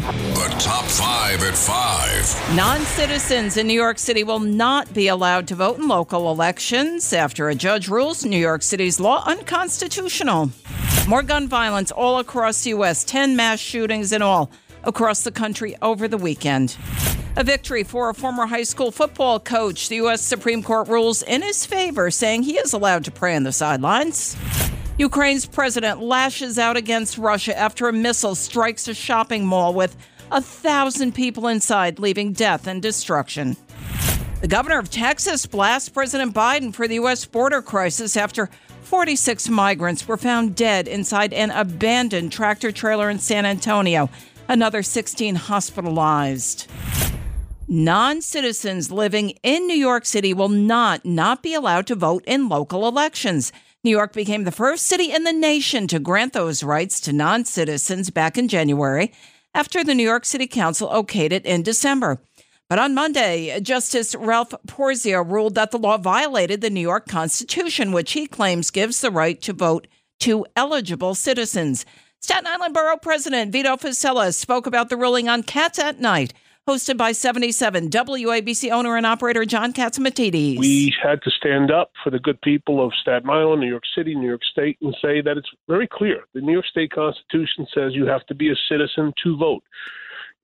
The top five at five. Non citizens in New York City will not be allowed to vote in local elections after a judge rules New York City's law unconstitutional. More gun violence all across the U.S., 10 mass shootings in all across the country over the weekend. A victory for a former high school football coach. The U.S. Supreme Court rules in his favor, saying he is allowed to pray on the sidelines. Ukraine's president lashes out against Russia after a missile strikes a shopping mall with a thousand people inside, leaving death and destruction. The governor of Texas blasts President Biden for the U.S. border crisis after 46 migrants were found dead inside an abandoned tractor trailer in San Antonio, another 16 hospitalized. Non citizens living in New York City will not not be allowed to vote in local elections. New York became the first city in the nation to grant those rights to non citizens back in January after the New York City Council okayed it in December. But on Monday, Justice Ralph Porzio ruled that the law violated the New York Constitution, which he claims gives the right to vote to eligible citizens. Staten Island Borough President Vito Fossella spoke about the ruling on Cats at Night hosted by 77 WABC owner and operator John Catsimatidis. We had to stand up for the good people of Staten Island, New York City, New York State, and say that it's very clear. The New York State Constitution says you have to be a citizen to vote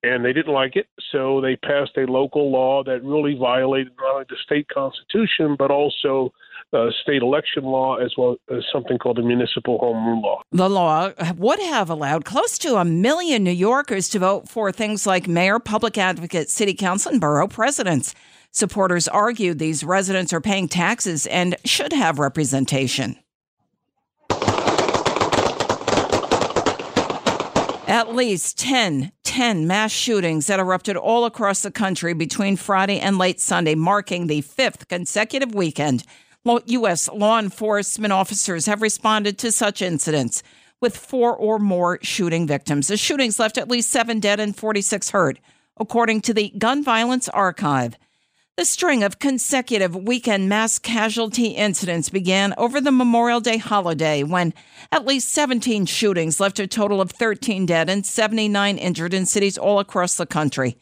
and they didn't like it, so they passed a local law that really violated not only the state constitution but also uh, state election law as well as something called the municipal home rule law. The law would have allowed close to a million New Yorkers to vote for things like mayor, public advocate, city council, and borough presidents. Supporters argued these residents are paying taxes and should have representation. At least 10, 10 mass shootings that erupted all across the country between Friday and late Sunday, marking the fifth consecutive weekend. U.S. law enforcement officers have responded to such incidents with four or more shooting victims. The shootings left at least seven dead and 46 hurt, according to the Gun Violence Archive. The string of consecutive weekend mass casualty incidents began over the Memorial Day holiday when at least 17 shootings left a total of 13 dead and 79 injured in cities all across the country.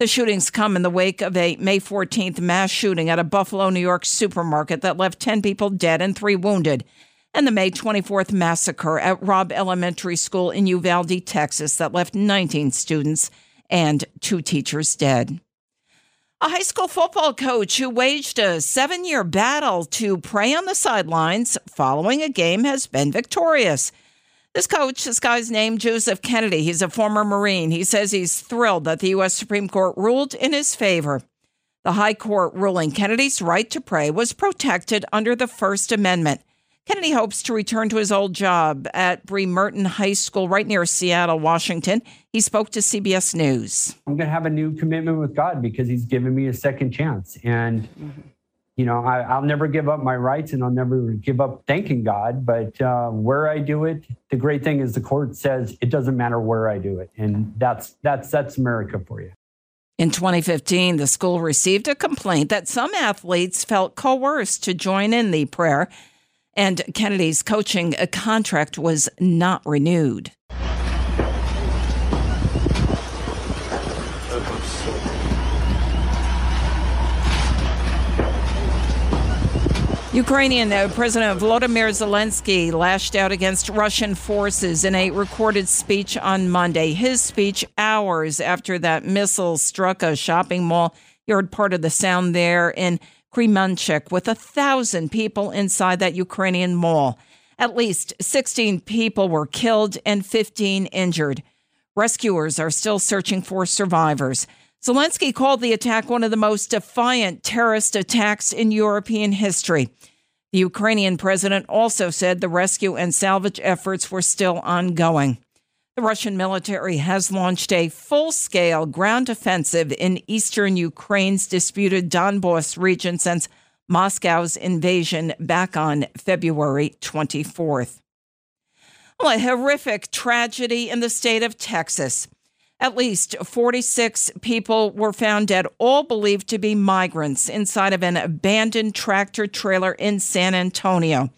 The shootings come in the wake of a May 14th mass shooting at a Buffalo, New York supermarket that left 10 people dead and three wounded, and the May 24th massacre at Robb Elementary School in Uvalde, Texas, that left 19 students and two teachers dead. A high school football coach who waged a seven year battle to pray on the sidelines following a game has been victorious. This coach, this guy's named Joseph Kennedy. He's a former Marine. He says he's thrilled that the U.S. Supreme Court ruled in his favor. The High Court ruling Kennedy's right to pray was protected under the First Amendment. Kennedy hopes to return to his old job at Bremerton High School right near Seattle, Washington. He spoke to CBS News. I'm going to have a new commitment with God because he's given me a second chance. And, mm-hmm. You know, I, will never give up my rights and I'll never give up thanking God. But uh, where I do it, the great thing is the court says it doesn't matter where I do it. And that's, that's, that's America for you. In 2015, the school received a complaint that some athletes felt coerced to join in the prayer and Kennedy's coaching contract was not renewed. Ukrainian President Volodymyr Zelensky lashed out against Russian forces in a recorded speech on Monday. His speech hours after that missile struck a shopping mall. You heard part of the sound there in Kremenchuk with a thousand people inside that Ukrainian mall. At least 16 people were killed and 15 injured. Rescuers are still searching for survivors. Zelensky called the attack one of the most defiant terrorist attacks in European history. The Ukrainian president also said the rescue and salvage efforts were still ongoing. The Russian military has launched a full scale ground offensive in eastern Ukraine's disputed Donbass region since Moscow's invasion back on February 24th. Well, a horrific tragedy in the state of Texas. At least 46 people were found dead, all believed to be migrants, inside of an abandoned tractor trailer in San Antonio.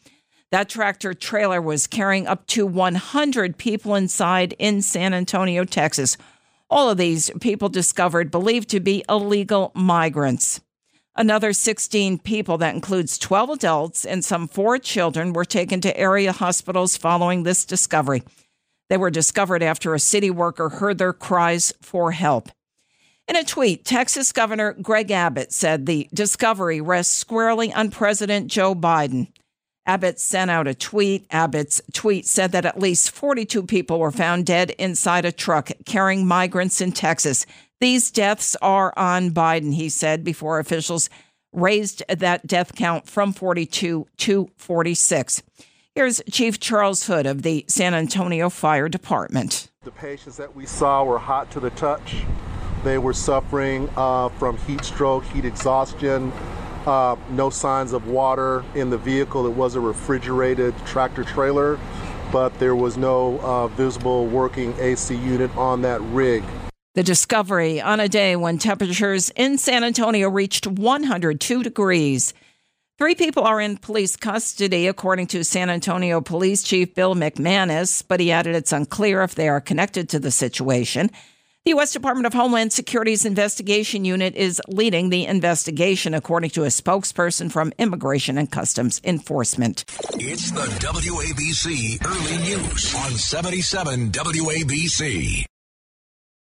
That tractor trailer was carrying up to 100 people inside in San Antonio, Texas. All of these people discovered believed to be illegal migrants. Another 16 people, that includes 12 adults and some four children, were taken to area hospitals following this discovery. They were discovered after a city worker heard their cries for help. In a tweet, Texas Governor Greg Abbott said the discovery rests squarely on President Joe Biden. Abbott sent out a tweet. Abbott's tweet said that at least 42 people were found dead inside a truck carrying migrants in Texas. These deaths are on Biden, he said, before officials raised that death count from 42 to 46. Here's Chief Charles Hood of the San Antonio Fire Department. The patients that we saw were hot to the touch. They were suffering uh, from heat stroke, heat exhaustion, uh, no signs of water in the vehicle. It was a refrigerated tractor trailer, but there was no uh, visible working AC unit on that rig. The discovery on a day when temperatures in San Antonio reached 102 degrees. Three people are in police custody, according to San Antonio Police Chief Bill McManus, but he added it's unclear if they are connected to the situation. The U.S. Department of Homeland Security's investigation unit is leading the investigation, according to a spokesperson from Immigration and Customs Enforcement. It's the WABC Early News on 77 WABC.